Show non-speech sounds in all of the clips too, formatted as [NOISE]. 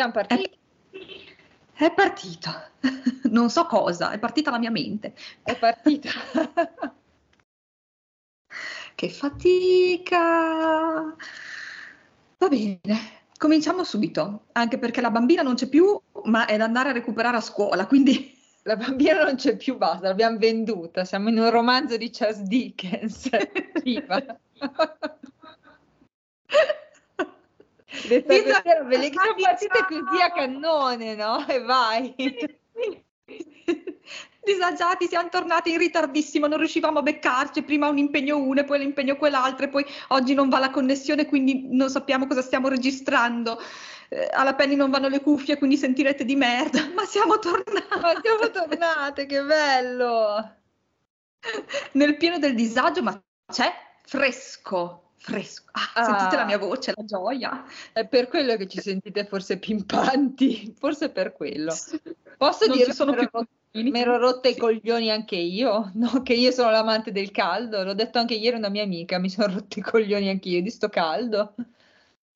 Siamo partiti. È, è partito. [LAUGHS] Non so cosa, è partita la mia mente. È partita. [LAUGHS] che fatica. Va bene, cominciamo subito, anche perché la bambina non c'è più, ma è da andare a recuperare a scuola, quindi [LAUGHS] la bambina non c'è più, basta, l'abbiamo venduta, siamo in un romanzo di Charles Dickens. Viva! Questa sera ve le partite così a cannone, no? E vai. Disagiati, siamo tornati in ritardissimo, non riuscivamo a beccarci, prima un impegno uno e poi l'impegno quell'altro e poi oggi non va la connessione, quindi non sappiamo cosa stiamo registrando. Eh, alla Penny non vanno le cuffie, quindi sentirete di merda, [LAUGHS] ma siamo tornate. Ma siamo tornate, che bello! Nel pieno del disagio, ma c'è fresco fresco. Ah, ah, sentite la mia voce, la gioia. È per quello che ci sentite forse pimpanti, [LAUGHS] forse per quello. Posso non dire sono più mi ero rotta i coglioni anche io, [LAUGHS] no? che io sono l'amante del caldo, l'ho detto anche ieri a una mia amica, mi sono rotti i coglioni anche io di sto caldo.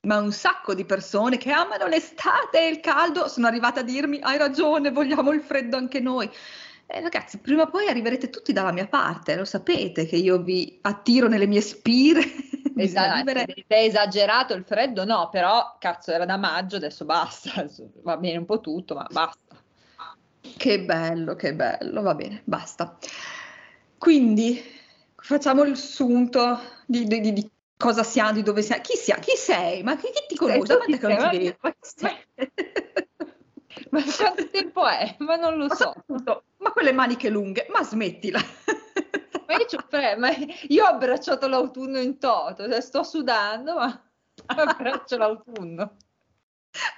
Ma un sacco di persone che amano l'estate e il caldo sono arrivate a dirmi hai ragione, vogliamo il freddo anche noi. Eh, ragazzi, prima o poi arriverete tutti dalla mia parte, lo sapete che io vi attiro nelle mie spire. [LAUGHS] Esatto, è esagerato il freddo, no, però cazzo era da maggio, adesso basta, [LAUGHS] va bene un po' tutto, ma basta. Che bello, che bello, va bene, basta. Quindi facciamo il sunto di, di, di cosa siamo, di dove siamo. Chi, sia, chi sei? Ma chi, chi ti conosce? Chi sei? Ma, [LAUGHS] ma quanto tempo è? Ma non lo so. Ma quelle maniche lunghe, ma smettila. Pre- ma io ho abbracciato l'autunno in toto, cioè sto sudando, ma [LAUGHS] abbraccio l'autunno.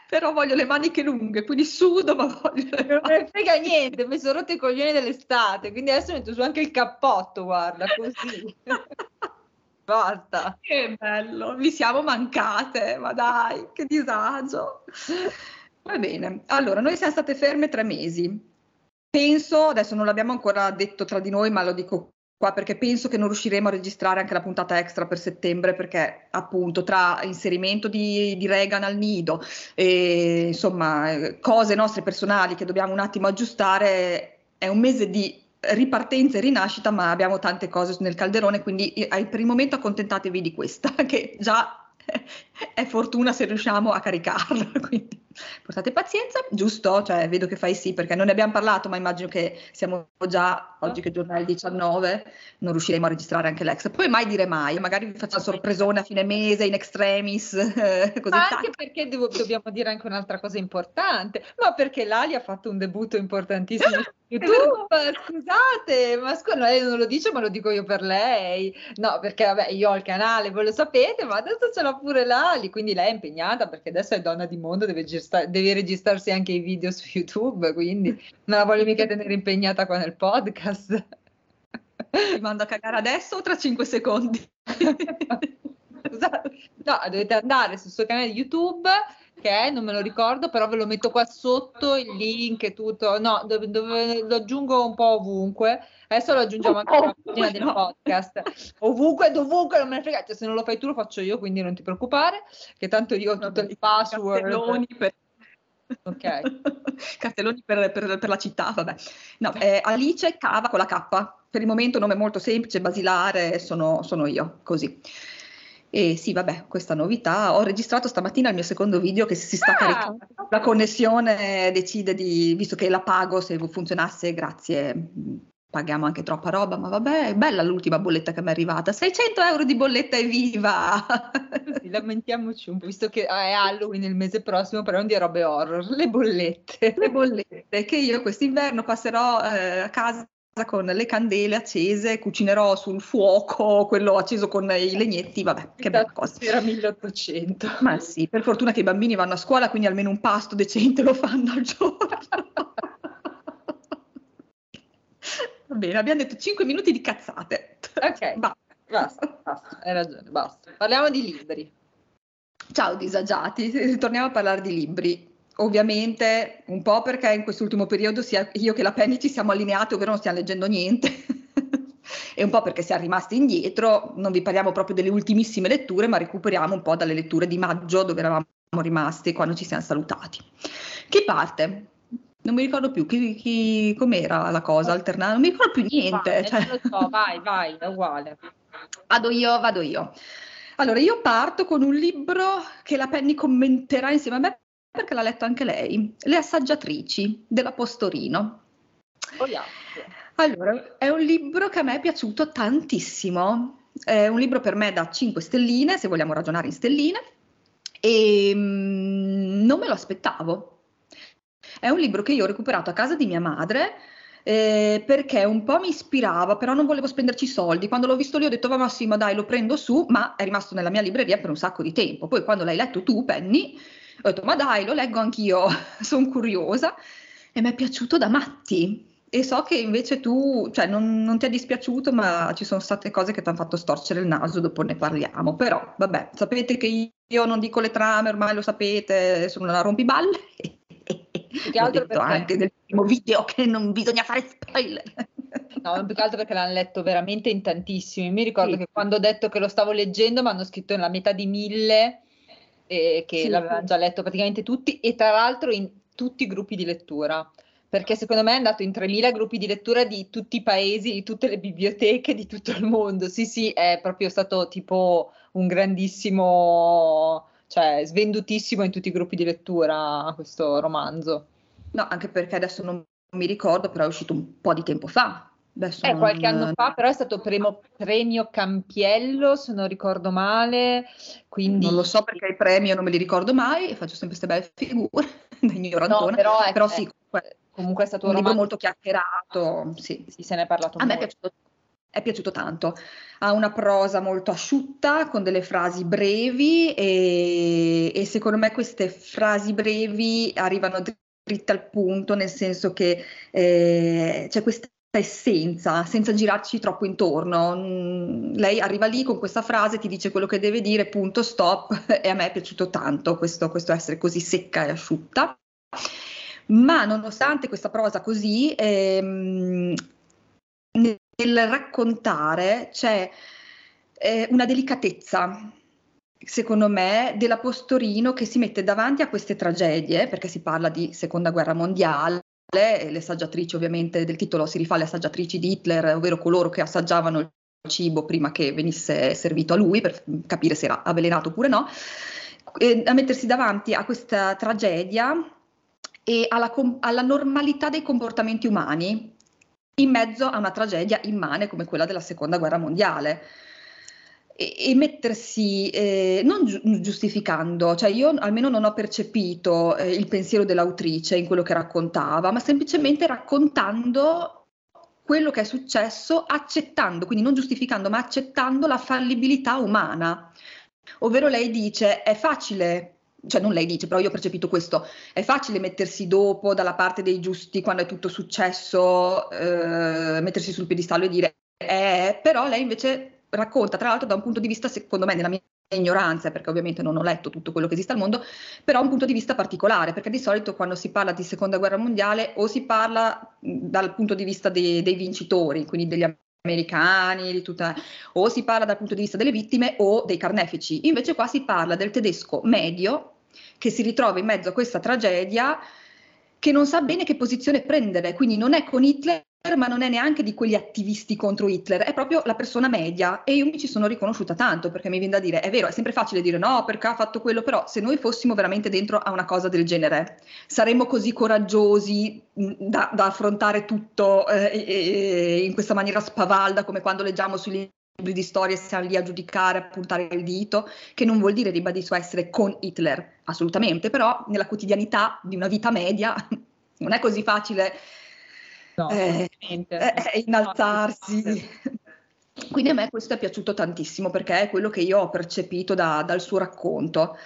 Però voglio le maniche lunghe, quindi sudo, ma voglio. Non me frega niente, mi sono rotto i coglioni dell'estate, quindi adesso metto su anche il cappotto, guarda, così. [LAUGHS] Basta. Che bello, vi siamo mancate, ma dai, che disagio. Va bene, allora, noi siamo state ferme tre mesi. Penso, adesso non l'abbiamo ancora detto tra di noi, ma lo dico qua perché penso che non riusciremo a registrare anche la puntata extra per settembre perché appunto tra inserimento di, di Reagan al nido e insomma cose nostre personali che dobbiamo un attimo aggiustare è un mese di ripartenza e rinascita ma abbiamo tante cose nel calderone quindi per il momento accontentatevi di questa [LAUGHS] che già [LAUGHS] è fortuna se riusciamo a caricarla [LAUGHS] quindi portate pazienza, giusto? Cioè, vedo che fai sì, perché non ne abbiamo parlato, ma immagino che siamo già, oggi che è il 19, non riusciremo a registrare anche l'extra. Poi mai dire mai, magari vi faccio sorpresone a fine mese, in extremis, eh, [LAUGHS] così. Ma anche perché devo, dobbiamo dire anche un'altra cosa importante, ma perché Lali ha fatto un debutto importantissimo [LAUGHS] YouTube, scusate, ma scusa, lei non lo dice, ma lo dico io per lei. No, perché vabbè, io ho il canale, voi lo sapete, ma adesso ce l'ha pure Lali, quindi lei è impegnata perché adesso è donna di mondo, deve registra- devi registrarsi anche i video su YouTube, quindi [LAUGHS] non la voglio mica tenere impegnata qua nel podcast. Ti mando a cagare adesso o tra 5 secondi? [LAUGHS] no, dovete andare sul suo canale YouTube è, non me lo ricordo, però ve lo metto qua sotto il link e tutto. No, dove, dove lo aggiungo un po' ovunque. Adesso lo aggiungiamo anche alla [LAUGHS] pagina del podcast. Ovunque, dovunque, non me ne frega. Cioè, se non lo fai tu lo faccio io, quindi non ti preoccupare, che tanto io ho tutte le password. Cartelloni per... Ok. [LAUGHS] Cartelloni per, per, per, la città, vabbè. No, eh, Alice Cava con la K. Per il momento nome molto semplice, basilare, sono, sono io, così. E sì, vabbè, questa novità. Ho registrato stamattina il mio secondo video che si sta ah, caricando. La connessione decide di, visto che la pago, se funzionasse, grazie, paghiamo anche troppa roba, ma vabbè, è bella l'ultima bolletta che mi è arrivata. 600 euro di bolletta, evviva! [LAUGHS] Sì, lamentiamoci un po', visto che è Halloween il mese prossimo, però non di robe horror, le bollette. Le bollette, che io quest'inverno passerò eh, a casa con le candele accese, cucinerò sul fuoco, quello acceso con i legnetti, vabbè, che bella cosa. Era 1800. Ma sì, per fortuna che i bambini vanno a scuola, quindi almeno un pasto decente lo fanno al giorno. Va bene, abbiamo detto 5 minuti di cazzate. Ok, basta, basta, basta, hai ragione, basta. Parliamo di libri. Ciao disagiati, ritorniamo a parlare di libri. Ovviamente un po' perché in quest'ultimo periodo sia io che la Penny ci siamo allineati, ovvero non stiamo leggendo niente, [LAUGHS] e un po' perché siamo rimasti indietro, non vi parliamo proprio delle ultimissime letture, ma recuperiamo un po' dalle letture di maggio dove eravamo rimasti quando ci siamo salutati. Chi parte? Non mi ricordo più chi, chi, com'era la cosa alternata, non mi ricordo più niente. Vai, cioè. so, vai, vai, è uguale. Vado io, vado io. Allora, io parto con un libro che la Penny commenterà insieme a me perché l'ha letto anche lei, Le assaggiatrici della Postorino. Oh, yeah. Allora, è un libro che a me è piaciuto tantissimo. È un libro per me da 5 stelline, se vogliamo ragionare in stelline, e mm, non me lo aspettavo. È un libro che io ho recuperato a casa di mia madre eh, perché un po' mi ispirava, però non volevo spenderci soldi. Quando l'ho visto lì ho detto, ma sì, ma dai, lo prendo su, ma è rimasto nella mia libreria per un sacco di tempo. Poi quando l'hai letto tu, Penny, ho detto, ma dai, lo leggo anch'io, [LAUGHS] sono curiosa. E mi è piaciuto da matti. E so che invece tu, cioè non, non, ti è dispiaciuto, ma ci sono state cose che ti hanno fatto storcere il naso, dopo ne parliamo. Però, vabbè, sapete che io non dico le trame, ormai lo sapete, sono una rompiballe. Più che altro perché... anche nel primo video che non bisogna fare spoiler. No, più che altro perché l'hanno letto veramente in tantissimi. Mi ricordo sì. che quando ho detto che lo stavo leggendo mi hanno scritto nella metà di mille eh, che sì, l'avevano già letto praticamente tutti e tra l'altro in tutti i gruppi di lettura perché secondo me è andato in 3.000 gruppi di lettura di tutti i paesi, di tutte le biblioteche di tutto il mondo. Sì, sì, è proprio stato tipo un grandissimo, cioè svendutissimo in tutti i gruppi di lettura questo romanzo. No, anche perché adesso non mi ricordo, però è uscito un po' di tempo fa. Adesso eh, non... qualche anno fa, però è stato premio, premio Campiello, se non ricordo male. Quindi... Non lo so perché il premio non me li ricordo mai e faccio sempre queste belle figure [LAUGHS] da ignorantone. No, però, è, però sì, comunque, comunque è stato un, un libro molto chiacchierato. Sì. sì, se ne è parlato A molto. me è piaciuto, è piaciuto tanto. Ha una prosa molto asciutta, con delle frasi brevi e, e secondo me queste frasi brevi arrivano dritte al punto, nel senso che eh, c'è questa essenza, senza girarci troppo intorno. Mm, lei arriva lì con questa frase, ti dice quello che deve dire, punto, stop, [LAUGHS] e a me è piaciuto tanto questo, questo essere così secca e asciutta. Ma nonostante questa prosa così, ehm, nel raccontare c'è eh, una delicatezza, secondo me, della Postorino che si mette davanti a queste tragedie, perché si parla di seconda guerra mondiale, le assaggiatrici ovviamente del titolo si rifà alle assaggiatrici di Hitler, ovvero coloro che assaggiavano il cibo prima che venisse servito a lui per capire se era avvelenato oppure no, e a mettersi davanti a questa tragedia e alla, alla normalità dei comportamenti umani in mezzo a una tragedia immane come quella della seconda guerra mondiale e, mettersi, eh, non gi- giustificando, cioè io almeno non ho percepito eh, il pensiero dell'autrice in quello che raccontava, ma semplicemente raccontando quello che è successo, accettando, quindi non giustificando, ma accettando la fallibilità umana. Ovvero lei dice, è facile cioè non lei dice, però io ho percepito questo, è facile mettersi dopo dalla parte dei giusti quando è tutto successo, eh, mettersi sul piedistallo e dire, eh, però lei invece racconta, tra l'altro da un punto di vista, secondo me, nella mia ignoranza, perché ovviamente non ho letto tutto quello che esiste al mondo, però un punto di vista particolare, perché di solito quando si parla di seconda guerra mondiale o si parla dal punto di vista dei, dei vincitori, quindi degli americani, di tutta, o si parla dal punto di vista delle vittime o dei carnefici. Invece qua si parla del tedesco medio che si ritrova in mezzo a questa tragedia che non sa bene che posizione prendere, quindi non è con Hitler ma non è neanche di quegli attivisti contro Hitler, è proprio la persona media e io mi ci sono riconosciuta tanto perché mi viene da dire, è vero, è sempre facile dire no perché ha fatto quello, però se noi fossimo veramente dentro a una cosa del genere, saremmo così coraggiosi da, da affrontare tutto eh, in questa maniera spavalda come quando leggiamo sui libri di storia e siamo lì a giudicare, a puntare il dito, che non vuol dire, ribadisco, essere con Hitler, assolutamente, però nella quotidianità di una vita media [LAUGHS] non è così facile no, eh, eh, innalzarsi. Quindi a me questo è piaciuto tantissimo perché è quello che io ho percepito da, dal suo racconto.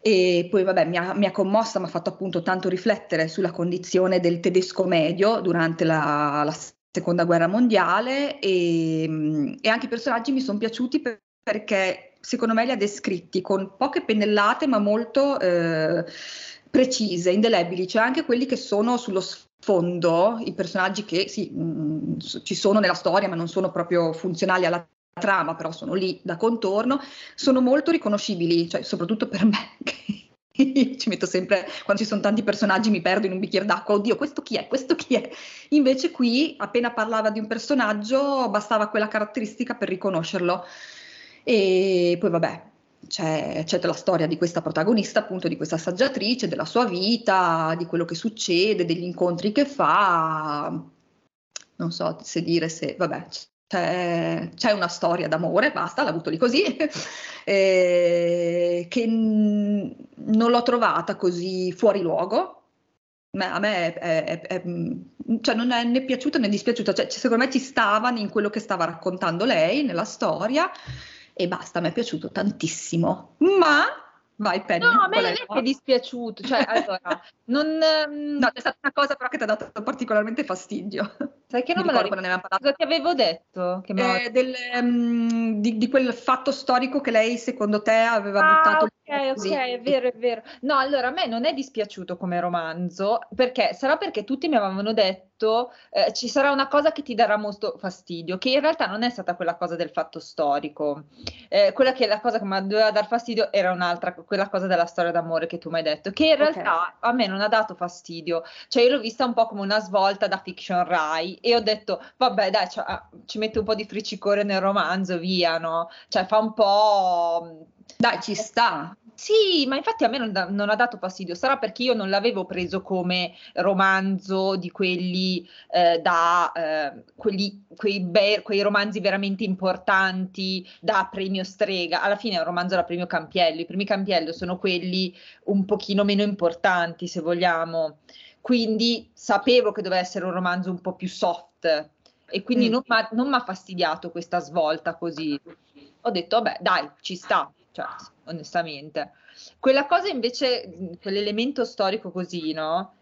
E poi vabbè, mi ha, mi ha commossa, mi ha fatto appunto tanto riflettere sulla condizione del tedesco medio durante la, la seconda guerra mondiale e, e, anche i personaggi mi sono piaciuti per, perché secondo me li ha descritti con poche pennellate ma molto eh, precise, indelebili, cioè anche quelli che sono sullo sfondo fondo i personaggi che sì, mh, mm, ci sono nella storia ma non sono proprio funzionali alla trama, però sono lì da contorno, sono molto riconoscibili, cioè soprattutto per me [LAUGHS] che ci metto sempre, quando ci sono tanti personaggi mi perdo in un bicchiere d'acqua, oddio, questo chi è, questo chi è? Invece qui, appena parlava di un personaggio, bastava quella caratteristica per riconoscerlo. E poi vabbè, c'è, c'è, la storia di questa protagonista, appunto di questa saggiatrice, della sua vita, di quello che succede, degli incontri che fa. Non so se dire se, vabbè, c'è, c'è una storia d'amore, basta, l'ha avuto lì così, [LAUGHS] eh, che n- non l'ho trovata così fuori luogo. a me è, è, è, cioè non è né piaciuta né dispiaciuta, cioè, secondo me ci stava in quello che stava raccontando lei nella storia e basta, mi è piaciuto tantissimo. Ma Vai, Penny. No, a me non è che è dispiaciuto, cioè, allora, [LAUGHS] non... Um... No, c'è stata una cosa però che ti ha dato particolarmente fastidio. Sai che non mi me la ricordo, cosa ti avevo detto? Eh, del, um, di, di, quel fatto storico che lei, secondo te, aveva ah, buttato Ok, ok, è vero, è vero. No, allora a me non è dispiaciuto come romanzo, perché sarà perché tutti mi avevano detto eh, ci sarà una cosa che ti darà molto fastidio, che in realtà non è stata quella cosa del fatto storico. Eh, quella che è la cosa che mi doveva dar fastidio era un'altra, quella cosa della storia d'amore che tu mi hai detto, che in realtà okay. a me non ha dato fastidio. Cioè io l'ho vista un po' come una svolta da fiction Rai e ho detto vabbè dai, cioè, ah, ci mette un po' di friccicore nel romanzo, via, no? Cioè fa un po' Dai, ci sta. Sì, ma infatti a me non, da, non, ha dato fastidio, sarà perché io non l'avevo preso come romanzo di quelli eh, da eh, quelli, quei, be- quei, romanzi veramente importanti da premio strega. Alla fine è un romanzo da premio Campiello. I primi Campiello sono quelli un pochino meno importanti, se vogliamo. Quindi sapevo che doveva essere un romanzo un po' più soft e quindi mm. non mi ha fastidiato questa svolta così. Ho detto, vabbè, dai, ci sta cioè, onestamente. Quella cosa invece, quell'elemento storico così, no?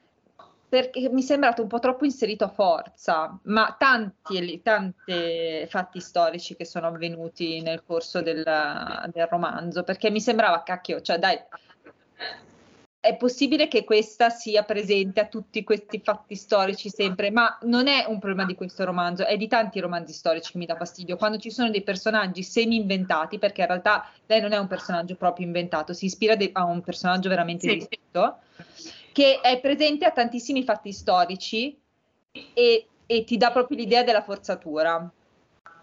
Perché mi è sembrato un po' troppo inserito a forza, ma tanti, tanti fatti storici che sono avvenuti nel corso del, del romanzo, perché mi sembrava cacchio, cioè dai, è possibile che questa sia presente a tutti questi fatti storici sempre, ma non è un problema di questo romanzo, è di tanti romanzi storici che mi dà fastidio. Quando ci sono dei personaggi semi-inventati, perché in realtà lei non è un personaggio proprio inventato, si ispira de- a un personaggio veramente sì. esistito, che è presente a tantissimi fatti storici e, e ti dà proprio l'idea della forzatura.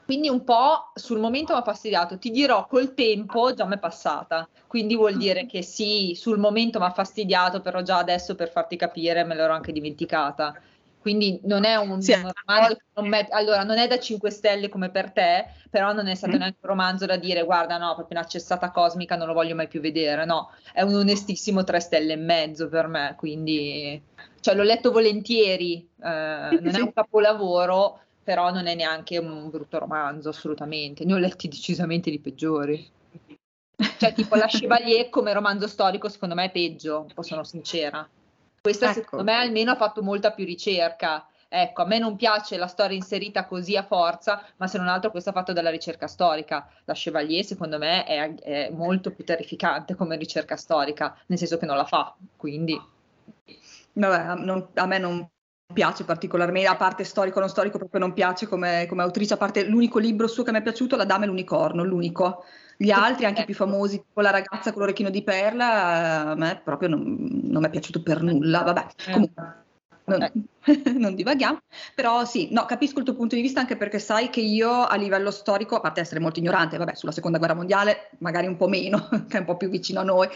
Quindi un po' sul momento mi ha fastidiato, ti dirò col tempo già mi è passata, quindi vuol dire che sì, sul momento mi ha fastidiato, però già adesso per farti capire me l'ero anche dimenticata. Quindi non è un, sì, un romanzo che non met- allora non è da 5 stelle come per te, però non è stato mm. neanche un romanzo da dire guarda no, proprio una cessata cosmica, non lo voglio mai più vedere, no, è un onestissimo 3 stelle e mezzo per me, quindi cioè, l'ho letto volentieri, eh, non è un capolavoro, però non è neanche un brutto romanzo, assolutamente. Ne ho letti decisamente di peggiori. Cioè, tipo La Chevalier come romanzo storico, secondo me è peggio, un po' sono sincera. Questa, ecco. secondo me, almeno ha fatto molta più ricerca. Ecco, a me non piace la storia inserita così a forza, ma se non altro questo ha fatto della ricerca storica. La Chevalier, secondo me, è, è molto più terrificante come ricerca storica, nel senso che non la fa, quindi... Vabbè, non, a me non piace particolarmente, a parte storico non storico proprio non piace come, come, autrice, a parte l'unico libro suo che mi è piaciuto, La Dama e l'Unicorno, l'unico. Gli altri, anche più famosi, tipo La ragazza con l'orecchino di perla, a me proprio non, non mi è piaciuto per nulla, vabbè, eh. comunque non, eh. [LAUGHS] non, divaghiamo, però sì, no, capisco il tuo punto di vista anche perché sai che io a livello storico, a parte essere molto ignorante, vabbè, sulla seconda guerra mondiale magari un po' meno, [LAUGHS] che è un po' più vicino a noi,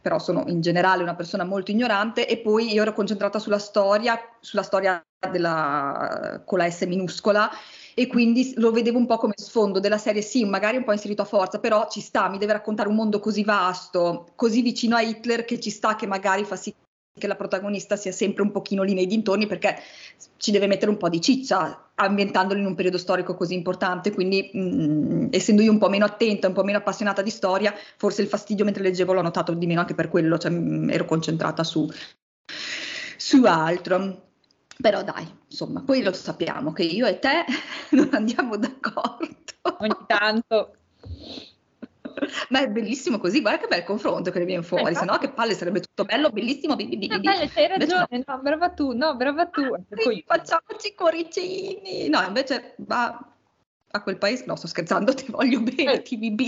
però sono in generale una persona molto ignorante e poi io ero concentrata sulla storia, sulla storia della, con la S minuscola e quindi lo vedevo un po' come sfondo della serie, sì, magari un po' inserito a forza, però ci sta, mi deve raccontare un mondo così vasto, così vicino a Hitler che ci sta che magari fa sì che la protagonista sia sempre un pochino lì nei dintorni perché ci deve mettere un po' di ciccia ambientandolo in un periodo storico così importante, quindi mh, mm, essendo io un po' meno attenta, un po' meno appassionata di storia, forse il fastidio mentre leggevo l'ho notato di meno anche per quello, cioè mh, mm, ero concentrata su, su altro. Però dai, insomma, poi lo sappiamo che io e te [LAUGHS] non andiamo d'accordo. Ogni tanto. [LAUGHS] Ma è bellissimo così, guarda che bel confronto che ne viene fuori, se no che palle sarebbe tutto bello, bellissimo. Bi, bi, bi, bi. hai ragione, no. no. brava tu, no, brava tu. Sì, facciamoci cuoricini. No, invece va a quel paese, no, sto scherzando, [LAUGHS] ti voglio bene, eh. TVB.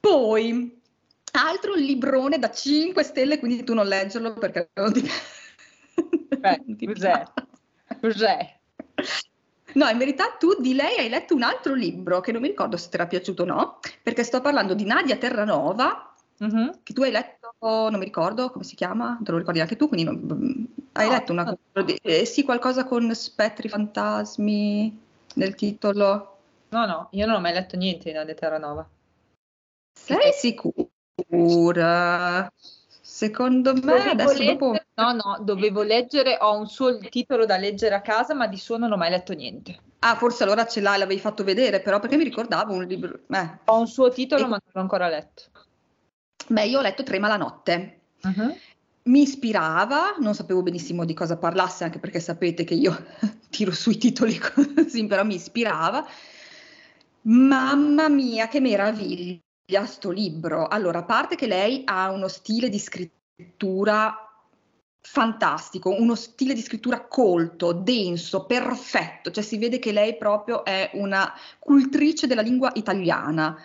Poi, altro librone da 5 stelle, quindi tu non leggerlo perché non ti... [LAUGHS] Beh, cos'è? Cos'è? No, in verità tu di lei hai letto un altro libro che non mi ricordo se ti era piaciuto o no, perché sto parlando di Nadia Terranova, uh-huh. che tu hai letto, non mi ricordo come si chiama, te lo ricordi anche tu, quindi non, hai no, letto una no. eh, sì, qualcosa con spettri, fantasmi nel titolo. No, no, io non ho mai letto niente di Nadia Terranova. Sei sicura? Secondo me dovevo adesso leggere, dopo... No, no, dovevo leggere, ho un suo titolo da leggere a casa, ma di suo non ho mai letto niente. Ah, forse allora ce l'hai, l'avevi fatto vedere, però perché mi ricordavo un libro... Eh. Ho un suo titolo, e... ma non l'ho ancora letto. Beh, io ho letto Trema la notte. Uh-huh. Mi ispirava, non sapevo benissimo di cosa parlasse, anche perché sapete che io [LAUGHS] tiro sui titoli [LAUGHS] così, però mi ispirava. Mamma mia, che meraviglia! A sto libro. Allora, a parte che lei ha uno stile di scrittura fantastico, uno stile di scrittura colto, denso, perfetto, cioè si vede che lei proprio è una cultrice della lingua italiana.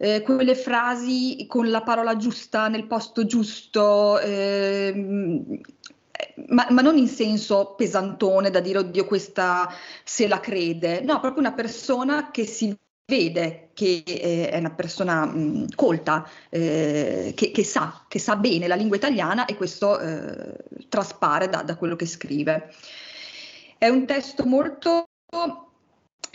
Eh, quelle frasi con la parola giusta nel posto giusto, eh, ma, ma, non in senso pesantone da dire oddio questa se la crede, no, proprio una persona che si vede che eh, è una persona mh, colta, eh, che, che, sa, che, sa, bene la lingua italiana e questo eh, traspare da, da, quello che scrive. È un testo molto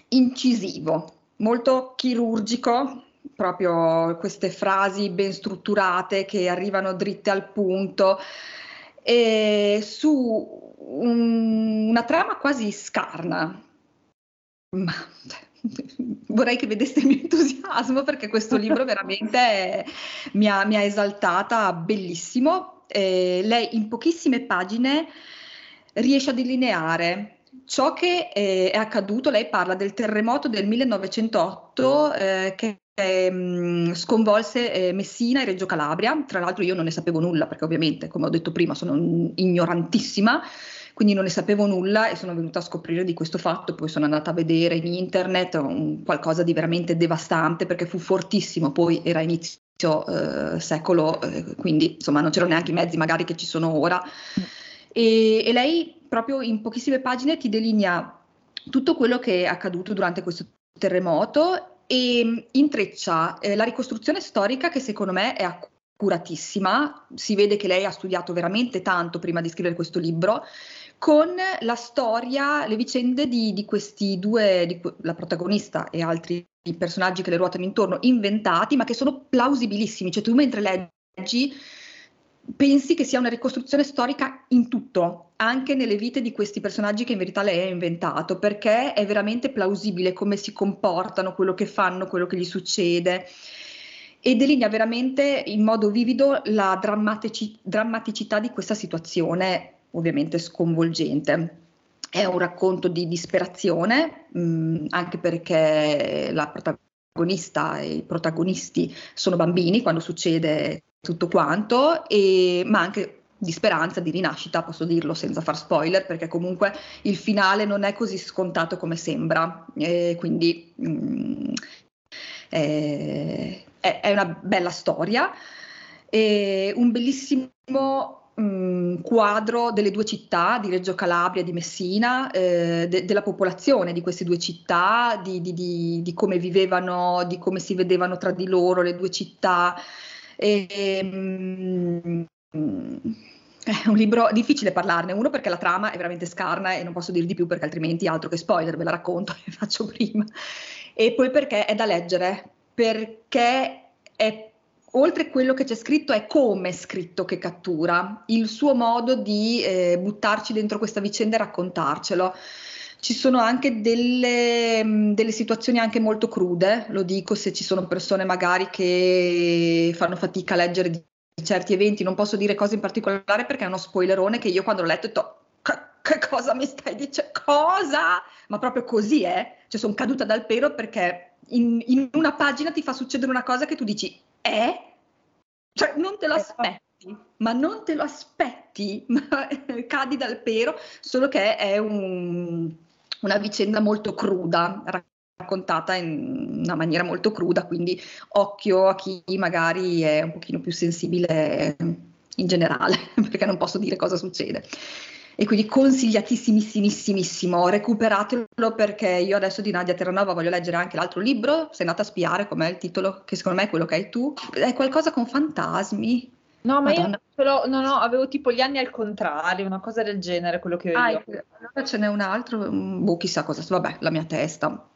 incisivo, molto chirurgico, proprio queste frasi ben strutturate che arrivano dritte al punto, su un, una trama quasi scarna. Ma, [LAUGHS] vorrei che vedeste il mio entusiasmo perché questo libro veramente [LAUGHS] mi, ha, mi, ha, esaltata bellissimo. Eh, lei in pochissime pagine riesce a delineare ciò che eh, è accaduto. Lei parla del terremoto del 1908 eh, che eh, sconvolse eh, Messina e Reggio Calabria. Tra l'altro io non ne sapevo nulla perché ovviamente, come ho detto prima, sono ignorantissima quindi non ne sapevo nulla e sono venuta a scoprire di questo fatto, poi sono andata a vedere in internet un, qualcosa di veramente devastante perché fu fortissimo, poi era inizio eh, secolo, eh, quindi insomma non c'erano neanche i mezzi magari che ci sono ora. E, e lei proprio in pochissime pagine ti delinea tutto quello che è accaduto durante questo terremoto e intreccia eh, la ricostruzione storica che secondo me è accuratissima, si vede che lei ha studiato veramente tanto prima di scrivere questo libro con la storia, le vicende di, di questi due, di, la protagonista e altri personaggi che le ruotano intorno, inventati, ma che sono plausibilissimi. Cioè tu mentre leggi pensi che sia una ricostruzione storica in tutto, anche nelle vite di questi personaggi che in verità lei ha inventato, perché è veramente plausibile come si comportano, quello che fanno, quello che gli succede e delinea veramente in modo vivido la drammatici- drammaticità di questa situazione ovviamente sconvolgente. È un racconto di disperazione, mh, mm, anche perché la protagonista e i protagonisti sono bambini quando succede tutto quanto, e, ma anche di speranza, di rinascita, posso dirlo senza far spoiler, perché comunque il finale non è così scontato come sembra, e quindi mh, mm, è, è, una bella storia. E un bellissimo quadro delle due città, di Reggio Calabria e di Messina, eh, de- della popolazione di queste due città, di, di, di, di, come vivevano, di come si vedevano tra di loro le due città. E, mh, è un libro difficile parlarne, uno perché la trama è veramente scarna e non posso dire di più perché altrimenti altro che spoiler, ve la racconto, e [LAUGHS] faccio prima. E poi perché è da leggere, perché è oltre quello che c'è scritto è come è scritto che cattura, il suo modo di eh, buttarci dentro questa vicenda e raccontarcelo. Ci sono anche delle, mm, delle, situazioni anche molto crude, lo dico se ci sono persone magari che fanno fatica a leggere di certi eventi, non posso dire cose in particolare perché è uno spoilerone che io quando l'ho letto ho detto che cosa mi stai dicendo? Cosa? Ma proprio così è, eh? cioè sono caduta dal pero perché in, in una pagina ti fa succedere una cosa che tu dici è? Cioè, non te lo esatto. aspetti, ma non te lo aspetti, [LAUGHS] cadi dal pero, solo che è un, una vicenda molto cruda, raccontata in una maniera molto cruda, quindi occhio a chi magari è un pochino più sensibile in generale, [LAUGHS] perché non posso dire cosa succede. E quindi consigliatissimissimissimo, recuperatelo perché io adesso di Nadia Terranova voglio leggere anche l'altro libro, sei andata a spiare com'è il titolo, che secondo me è quello che hai tu, è qualcosa con fantasmi. No, ma Madonna. io no, no, avevo tipo gli anni al contrario, una cosa del genere, quello che ho ah, io. Allora ce n'è un altro, mm, boh, chissà cosa, vabbè, la mia testa,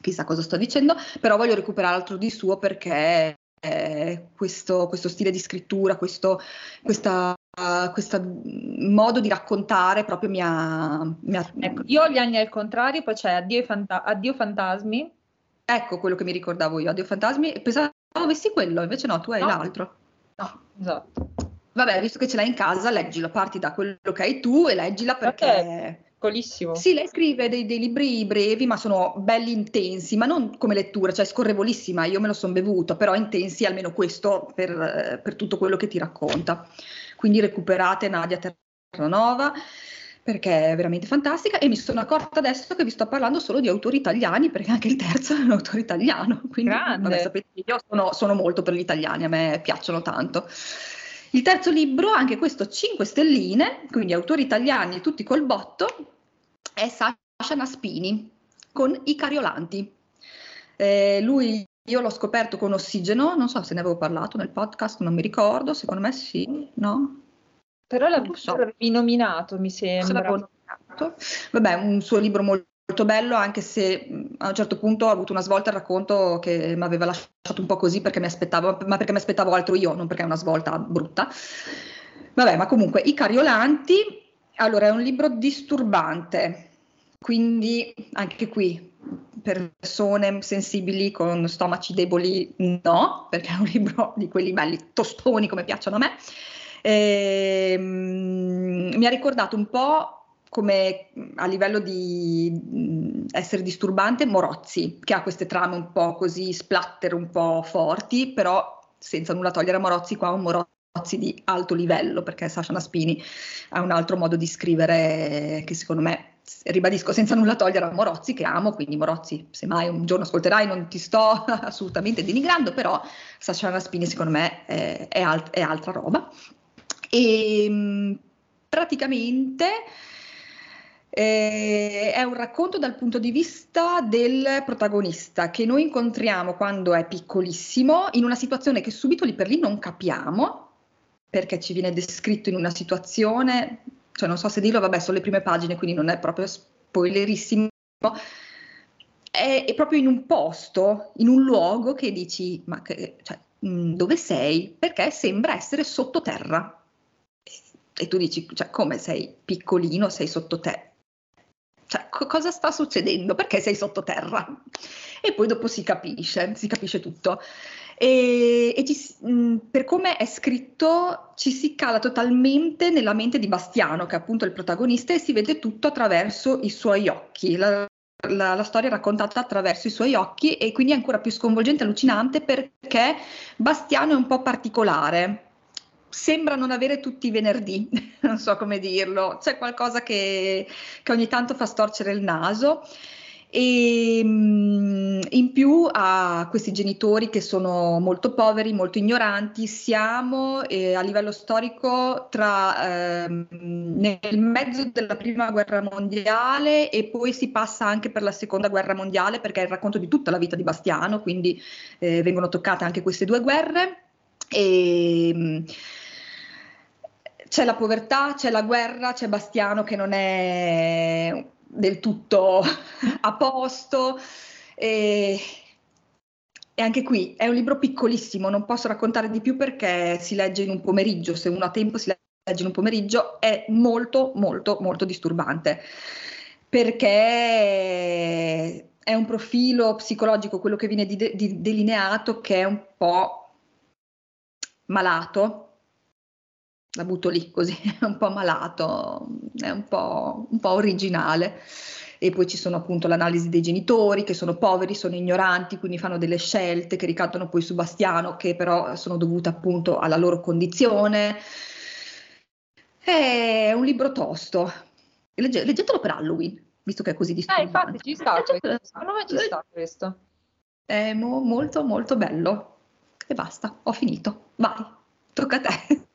chissà cosa sto dicendo, però voglio recuperare altro di suo perché eh, questo, questo, stile di scrittura, questo questa, modo di raccontare proprio mi ha, mi ha... Ecco, io ho gli anni al contrario, poi c'è Addio, fanta- Addio Fantasmi. Ecco quello che mi ricordavo io, Addio Fantasmi, pensavo avessi quello, invece no, tu hai no. l'altro. No, esatto. Vabbè, visto che ce l'hai in casa, leggilo, parti da quello che hai tu e leggila perché... Okay piccolissimo. Sì, lei scrive dei, dei, libri brevi, ma sono belli intensi, ma non come lettura, cioè scorrevolissima, io me lo sono bevuto, però intensi almeno questo per, per, tutto quello che ti racconta. Quindi recuperate Nadia Terranova perché è veramente fantastica e mi sono accorta adesso che vi sto parlando solo di autori italiani perché anche il terzo [LAUGHS] è un autore italiano, quindi vabbè, sapete, io sono, sono molto per gli italiani, a me piacciono tanto. Il terzo libro, anche questo 5 stelline, quindi autori italiani tutti col botto, è Sasha Naspini con I Cariolanti. Eh, lui io l'ho scoperto con Ossigeno, non so se ne avevo parlato nel podcast, non mi ricordo, secondo me sì, no? Però l'avevi so. nominato, mi sembra. Vabbè, un suo libro molto molto bello anche se a un certo punto ho avuto una svolta al racconto che mi aveva lasciato un po' così perché mi aspettavo, ma perché mi aspettavo altro io, non perché è una svolta brutta. Vabbè, ma comunque I Cariolanti, allora è un libro disturbante, quindi anche qui persone sensibili con stomaci deboli no, perché è un libro di quelli belli tostoni come piacciono a me. E, mm, mi ha ricordato un po' come a livello di essere disturbante Morozzi, che ha queste trame un po' così splatter, un po' forti, però senza nulla togliere a Morozzi, qua un Morozzi di alto livello, perché Sasha Naspini ha un altro modo di scrivere che secondo me, ribadisco, senza nulla togliere a Morozzi, che amo, quindi Morozzi, se mai un giorno ascolterai, non ti sto [LAUGHS] assolutamente denigrando, però Sasha Naspini secondo me è, è, alt- è altra roba. E praticamente eh, è un racconto dal punto di vista del protagonista che noi incontriamo quando è piccolissimo in una situazione che subito lì per lì non capiamo perché ci viene descritto in una situazione, cioè non so se dirlo, vabbè sono le prime pagine quindi non è proprio spoilerissimo, è, è proprio in un posto, in un luogo che dici ma che, cioè, mm, dove sei? Perché sembra essere sottoterra. E tu dici, cioè, come sei piccolino, sei sottoterra? Cioè, co- cosa sta succedendo? Perché sei sottoterra? E poi dopo si capisce, si capisce tutto. E, e ci, mh, per come è scritto ci si cala totalmente nella mente di Bastiano, che è appunto il protagonista, e si vede tutto attraverso i suoi occhi. La, la, la, storia è raccontata attraverso i suoi occhi e quindi è ancora più sconvolgente e allucinante perché Bastiano è un po' particolare sembra non avere tutti i venerdì, [LAUGHS] non so come dirlo, c'è qualcosa che, che ogni tanto fa storcere il naso. E mm, in più ha questi genitori che sono molto poveri, molto ignoranti. Siamo eh, a livello storico tra, eh, nel mezzo della prima guerra mondiale e poi si passa anche per la seconda guerra mondiale perché è il racconto di tutta la vita di Bastiano, quindi eh, vengono toccate anche queste due guerre. E, mm, c'è la povertà, c'è la guerra, c'è Bastiano che non è del tutto [LAUGHS] a posto. E, e, anche qui è un libro piccolissimo, non posso raccontare di più perché si legge in un pomeriggio, se uno ha tempo si legge in un pomeriggio, è molto molto molto disturbante perché è un profilo psicologico, quello che viene di, di, delineato, che è un po' malato, la butto lì così, [LAUGHS] è un po' malato, è un po', un po' originale. E poi ci sono appunto l'analisi dei genitori che sono poveri, sono ignoranti, quindi fanno delle scelte che ricadono poi su Bastiano, che però sono dovute appunto alla loro condizione. È un libro tosto. Legge- leggetelo per Halloween, visto che è così Eh, disturbante. infatti ci sta Eh, questo, secondo me ci sta questo. È mo- molto molto bello. E basta, ho finito. Vai, tocca a te.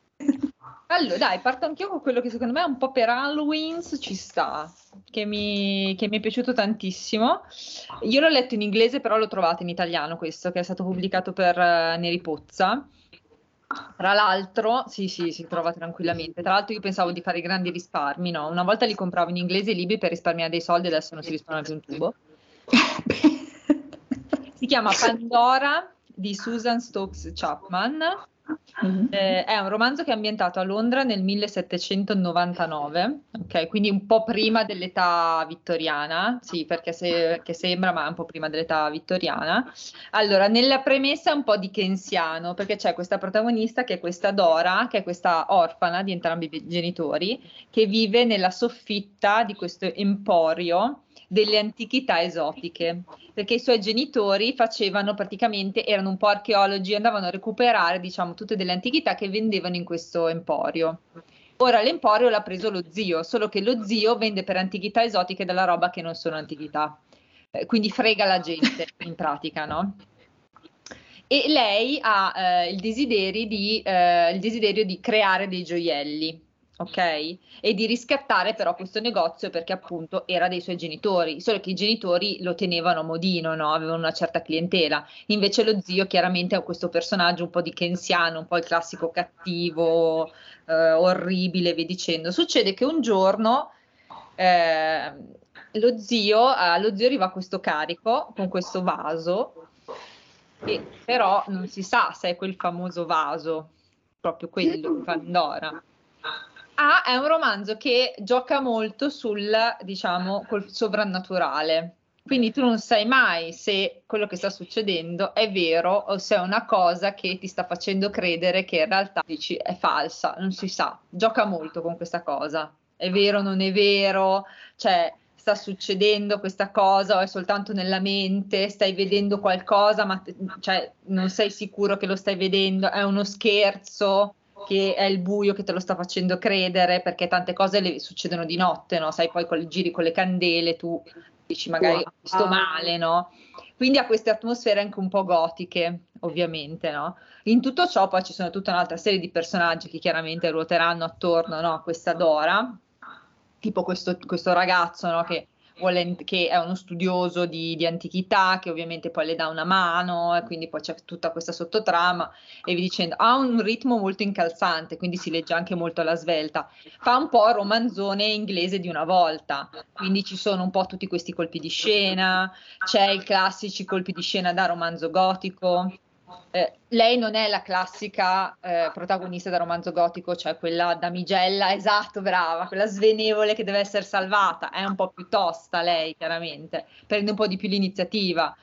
Allora, dai, parto anch'io con quello che secondo me è un po' per Halloween ci sta, che mi, che mi è piaciuto tantissimo. Io l'ho letto in inglese, però l'ho trovato in italiano questo, che è stato pubblicato per eh, Neri Pozza. Tra l'altro, sì, sì, si trova tranquillamente. Tra l'altro io pensavo di fare grandi risparmi, no? Una volta li compravo in inglese i libri per risparmiare dei soldi, adesso non si risparmia più un tubo. [LAUGHS] Si chiama Pandora di Susan Stokes Chapman. Mhm. Eh, è un romanzo che è ambientato a Londra nel 1799, ok? Quindi un po' prima dell'età vittoriana, sì, perché se- che sembra, ma un po' prima dell'età vittoriana. Allora, nella premessa è un po' di Kensiano, perché c'è questa protagonista che è questa Dora, che è questa orfana di entrambi i genitori, che vive nella soffitta di questo emporio delle antichità esotiche, perché i suoi genitori facevano praticamente, erano un po' archeologi, andavano a recuperare, diciamo, tutte delle antichità che vendevano in questo emporio. Ora l'emporio l'ha preso lo zio, solo che lo zio vende per antichità esotiche della roba che non sono antichità. Eh, quindi frega la gente [LAUGHS] in pratica, no? E lei ha eh, il, desiderio di, eh, il desiderio di creare dei gioielli, ok? E di riscattare però questo negozio perché appunto era dei suoi genitori, solo che i genitori lo tenevano a modino, no? Avevano una certa clientela. Invece lo zio chiaramente è questo personaggio un po' di Kensiano, un po' il classico cattivo, eh, orribile, vi dicendo. Succede che un giorno eh, lo zio, allo zio arriva questo carico con questo vaso, che però non si sa se è quel famoso vaso, proprio quello di Pandora. Ah, è un romanzo che gioca molto sul, diciamo, col sovrannaturale. Quindi tu non sai mai se quello che sta succedendo è vero o se è una cosa che ti sta facendo credere che in realtà dici è falsa, non si sa. Gioca molto con questa cosa. È vero, non è vero, cioè sta succedendo questa cosa o è soltanto nella mente, stai vedendo qualcosa ma cioè, non sei sicuro che lo stai vedendo, è uno scherzo che è il buio che te lo sta facendo credere, perché tante cose le, succedono di notte, no? Sai, poi con i giri con le candele, tu dici magari ho visto male, no? Quindi ha queste atmosfere anche un po' gotiche, ovviamente, no? In tutto ciò poi ci sono tutta un'altra serie di personaggi che chiaramente ruoteranno attorno no, a questa Dora, tipo questo, questo ragazzo, no, che che è uno studioso di, di, antichità, che ovviamente poi le dà una mano e quindi poi c'è tutta questa sottotrama e vi dicendo, ha un ritmo molto incalzante, quindi si legge anche molto alla svelta, fa un po' romanzone inglese di una volta, quindi ci sono un po' tutti questi colpi di scena, c'è i classici colpi di scena da romanzo gotico, eh, lei non è la classica eh, protagonista da romanzo gotico, cioè quella damigella, esatto, brava, quella svenevole che deve essere salvata, è un po' più tosta lei, chiaramente, prende un po' di più l'iniziativa.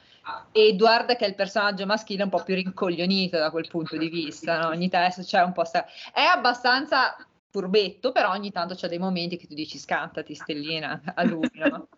Edward, che è il personaggio maschile, è un po' più rincoglionito da quel punto di vista, no? ogni tanto c'è un po'... Sta... È abbastanza furbetto, però ogni tanto c'è dei momenti che tu dici scantati stellina a lui, no?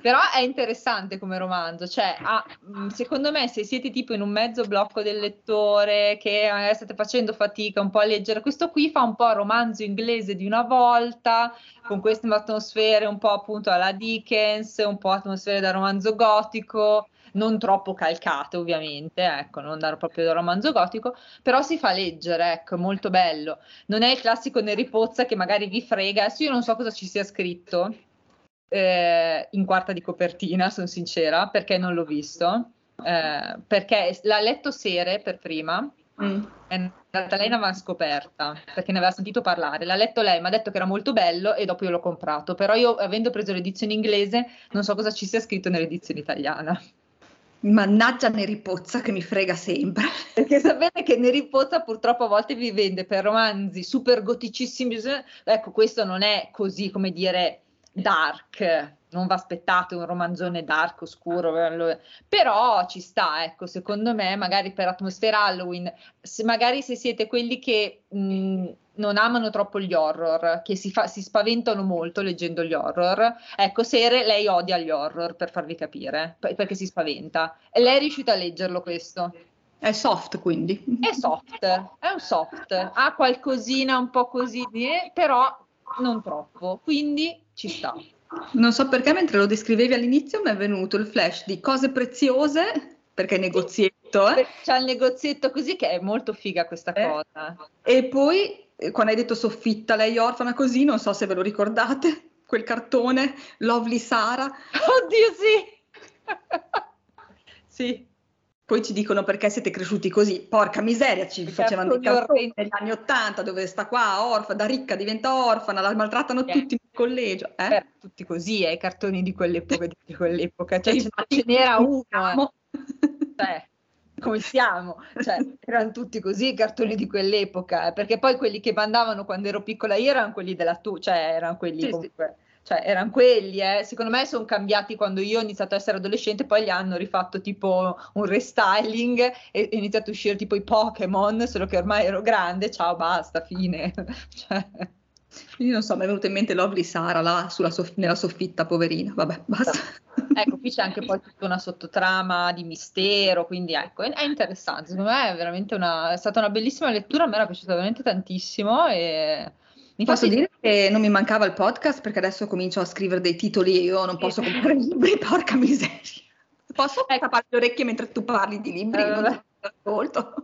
però è interessante come romanzo, cioè ha, secondo me se siete tipo in un mezzo blocco del lettore che magari state facendo fatica un po' a leggere, questo qui fa un po' romanzo inglese di una volta, con queste atmosfere un po' appunto alla Dickens, un po' atmosfere da romanzo gotico, non troppo calcate ovviamente, ecco, non andare proprio da romanzo gotico, però si fa leggere, ecco, molto bello. Non è il classico Neripozza che magari vi frega, adesso io non so cosa ci sia scritto eh, in quarta di copertina, sono sincera, perché non l'ho visto, eh, perché l'ha letto Sere per prima, Mm. È andata lei ne aveva scoperta perché ne aveva sentito parlare. L'ha letto lei, mi ha detto che era molto bello e dopo io l'ho comprato. Però io, avendo preso l'edizione inglese, non so cosa ci sia scritto nell'edizione italiana. Mannaggia Neripozza che mi frega sempre. [LAUGHS] Perché sapete che Neripozza purtroppo a volte vi vende per romanzi super goticissimi. Ecco, questo non è così come dire dark, non va aspettate un romanzone dark, oscuro, però ci sta, ecco, secondo me, magari per atmosfera Halloween, se magari se siete quelli che mh, non amano troppo gli horror, che si, fa, si, spaventano molto leggendo gli horror, ecco, Sere, lei odia gli horror, per farvi capire, perché si spaventa. E lei è riuscita a leggerlo questo. È soft quindi. È soft, è un soft, ha qualcosina un po' così, però non troppo, quindi ci sta. Non so perché mentre lo descrivevi all'inizio mi è venuto il flash di cose preziose, perché è negozietto, eh? C'è il negozietto così che è molto figa questa eh? cosa. E poi, eh, quando hai detto soffitta, lei orfana così, non so se ve lo ricordate, [LAUGHS] quel cartone, Lovely Sara. [LAUGHS] Oddio sì! sì. Poi ci dicono perché siete cresciuti così. Porca miseria, ci perché facevano dei cartoni negli anni Ottanta dove sta qua orfana, da ricca diventa orfana, la maltrattano eh. tutti nel collegio. Eh? Beh, tutti così, eh, i cartoni di quell'epoca. Di [LAUGHS] quell'epoca. Cioè, ce, ce n'era uno. Eh. Cioè, come siamo? Cioè, erano tutti così i cartoni di quell'epoca, perché poi quelli che mandavano quando ero piccola io erano quelli della tua, cioè erano quelli sì, comunque... Sì cioè erano quelli, eh. secondo me sono cambiati quando io ho iniziato a essere adolescente, poi gli hanno rifatto tipo un restyling e è iniziato a uscire tipo i Pokémon, solo che ormai ero grande, ciao, basta, fine. [LAUGHS] cioè. Quindi non so, mi è venuta in mente Lovely Sara là soff- nella soffitta, poverina, vabbè, basta. [LAUGHS] Ecco, qui c'è anche poi tutta una sottotrama di mistero, quindi ecco, è, è interessante, secondo me è veramente una, è stata una bellissima lettura, a me era piaciuta veramente tantissimo e mi Posso dire che non mi mancava il podcast perché adesso comincio a scrivere dei titoli e io non posso comprare libri, [LAUGHS] porca miseria. Posso eh, tappare le orecchie mentre tu parli di libri? Eh, non ti ascolto.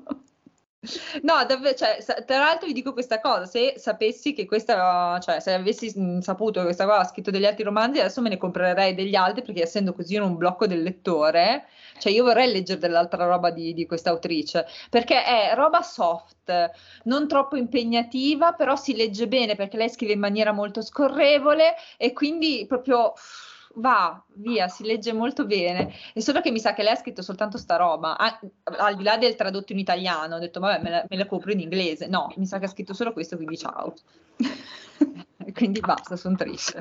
No, davvero, cioè, tra l'altro vi dico questa cosa, se sapessi che questa, cioè se avessi saputo che questa qua ha scritto degli altri romanzi, adesso me ne comprerei degli altri perché essendo così in un blocco del lettore, cioè io vorrei leggere dell'altra roba di, di questa autrice, perché è roba soft, non troppo impegnativa, però si legge bene perché lei scrive in maniera molto scorrevole e quindi proprio va via, si legge molto bene. È solo che mi sa che lei ha scritto soltanto sta roba, ah, al di là del tradotto in italiano. Ho detto, vabbè, me la, me la compro in inglese. No, mi sa che ha scritto solo questo, quindi ciao. [LAUGHS] quindi basta, sono triste.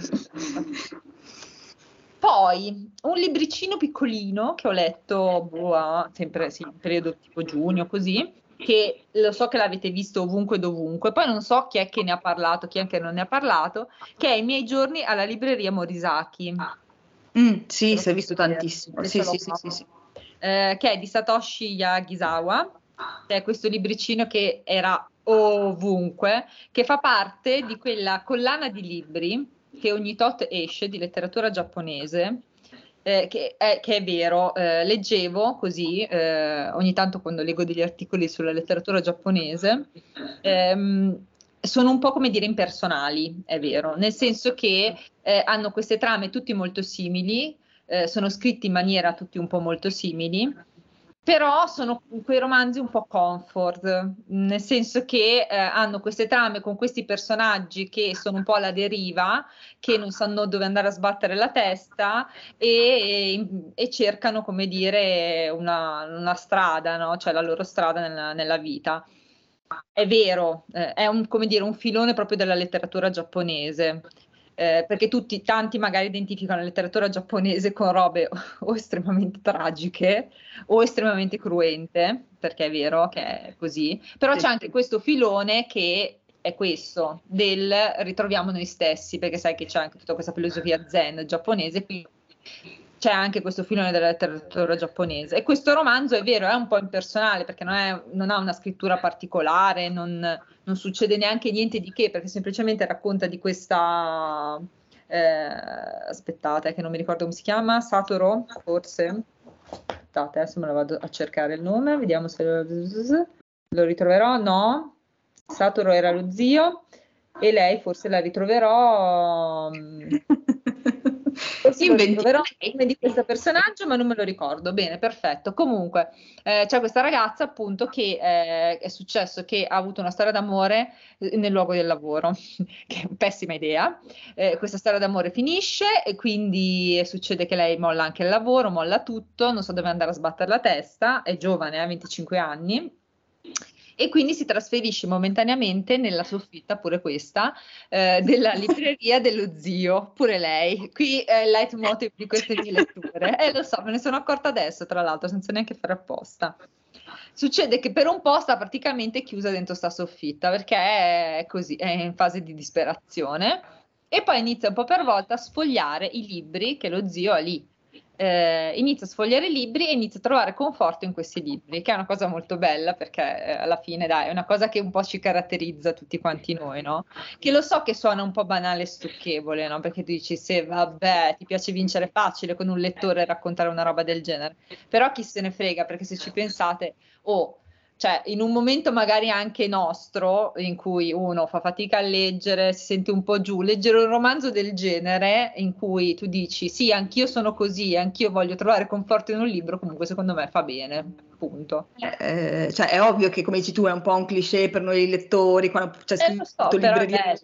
Poi un libricino piccolino che ho letto boh, sempre sì, in periodo tipo giugno, così, che lo so che l'avete visto ovunque e dovunque, poi non so chi è che ne ha parlato, chi è che non ne ha parlato, che è I miei giorni alla libreria Morisaki. Mm, sì, si è visto tantissimo. Sì, sì, sì, sì, sì. Eh, che è di Satoshi Yagisawa, che è questo libricino che era ovunque, che fa parte di quella collana di libri che ogni tot esce di letteratura giapponese, eh, che, è, che, è, vero, eh, leggevo così, eh, ogni tanto quando leggo degli articoli sulla letteratura giapponese, ehm, sono un po' come dire impersonali, è vero, nel senso che eh, hanno queste trame tutti molto simili, eh, sono scritti in maniera tutti un po' molto simili, però sono quei romanzi un po' comfort, nel senso che eh, hanno queste trame con questi personaggi che sono un po' alla deriva, che non sanno dove andare a sbattere la testa e, e, cercano, come dire, una, una strada, no? cioè la loro strada nella, nella vita. È vero, eh, è un, dire, un filone proprio della letteratura giapponese eh, perché tutti, tanti magari identificano la letteratura giapponese con robe [LAUGHS] o estremamente tragiche o estremamente cruente, perché è vero che è così, però c'è anche questo filone che è questo, del ritroviamo noi stessi, perché sai che c'è anche tutta questa filosofia zen giapponese, quindi c'è anche questo filone della letteratura giapponese. E questo romanzo è vero, è un po' impersonale perché non, è, non ha una scrittura particolare, non, non, succede neanche niente di che, perché semplicemente racconta di questa. Eh, aspettate, che non mi ricordo come si chiama, Satoru, forse. Aspettate, adesso me lo vado a cercare il nome, vediamo se lo, lo ritroverò. No, Satoru era lo zio e lei forse la ritroverò. [LAUGHS] Forse troverò il nome di questo personaggio, ma non me lo ricordo. Bene, perfetto. Comunque, eh, c'è questa ragazza appunto che eh, è successo che ha avuto una storia d'amore eh, nel luogo del lavoro, [LAUGHS] che è una pessima idea. Eh, questa storia d'amore finisce e quindi succede che lei molla anche il lavoro, molla tutto, non so dove andare a sbattere la testa, è giovane, ha 25 anni e quindi si trasferisce momentaneamente nella soffitta, pure questa, eh, della [LAUGHS] libreria dello zio, pure lei. Qui è il leitmotiv di queste mie letture. E eh, lo so, me ne sono accorta adesso, tra l'altro, senza neanche fare apposta. Succede che per un po' sta praticamente chiusa dentro sta soffitta perché è così, è in fase di disperazione e poi inizia un po' per volta a sfogliare i libri che lo zio ha lì eh, inizia a sfogliare libri e inizia a trovare conforto in questi libri, che è una cosa molto bella perché eh, alla fine dai, è una cosa che un po' ci caratterizza tutti quanti noi, no? Che lo so che suona un po' banale e stucchevole, no? Perché tu dici, se vabbè, ti piace vincere facile con un lettore raccontare una roba del genere, però chi se ne frega, perché se ci pensate, oh, cioè in un momento magari anche nostro in cui uno fa fatica a leggere, si sente un po' giù, leggere un romanzo del genere in cui tu dici sì, anch'io sono così, anch'io voglio trovare conforto in un libro, comunque secondo me fa bene, punto. Eh, cioè è ovvio che come dici tu è un po' un cliché per noi lettori, quando c'è eh, scritto so, libreria.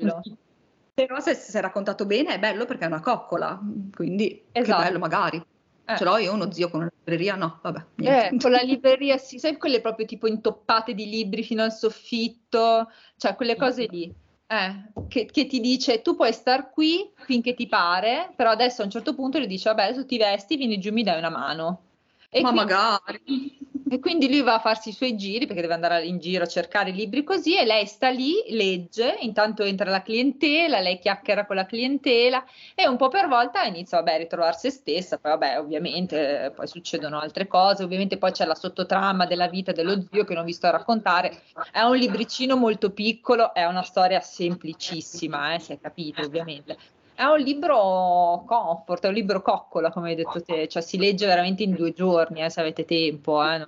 Però se, se è raccontato bene è bello perché è una coccola, quindi esatto. che bello magari. Eh. Ce l'ho io uno zio con una libreria? No, vabbè. Eh, con la [LAUGHS] libreria sì, sai quelle proprio tipo intoppate di libri fino al soffitto, cioè quelle cose lì. Eh, che, che, ti dice tu puoi star qui finché ti pare, però adesso a un certo punto gli dice vabbè adesso ti vesti, vieni giù mi dai una mano. E Ma quindi, magari. E quindi lui va a farsi i suoi giri perché deve andare in giro a cercare libri così e lei sta lì, legge, intanto entra la clientela, lei chiacchiera con la clientela e un po' per volta inizia vabbè, a ritrovare se stessa, poi vabbè ovviamente poi succedono altre cose, ovviamente poi c'è la sottotrama della vita dello zio che non vi sto a raccontare, è un libricino molto piccolo, è una storia semplicissima, eh, si è capito ovviamente, è un libro comfort, è un libro coccola, come hai detto te, cioè si legge veramente in due giorni, eh, se avete tempo. Eh.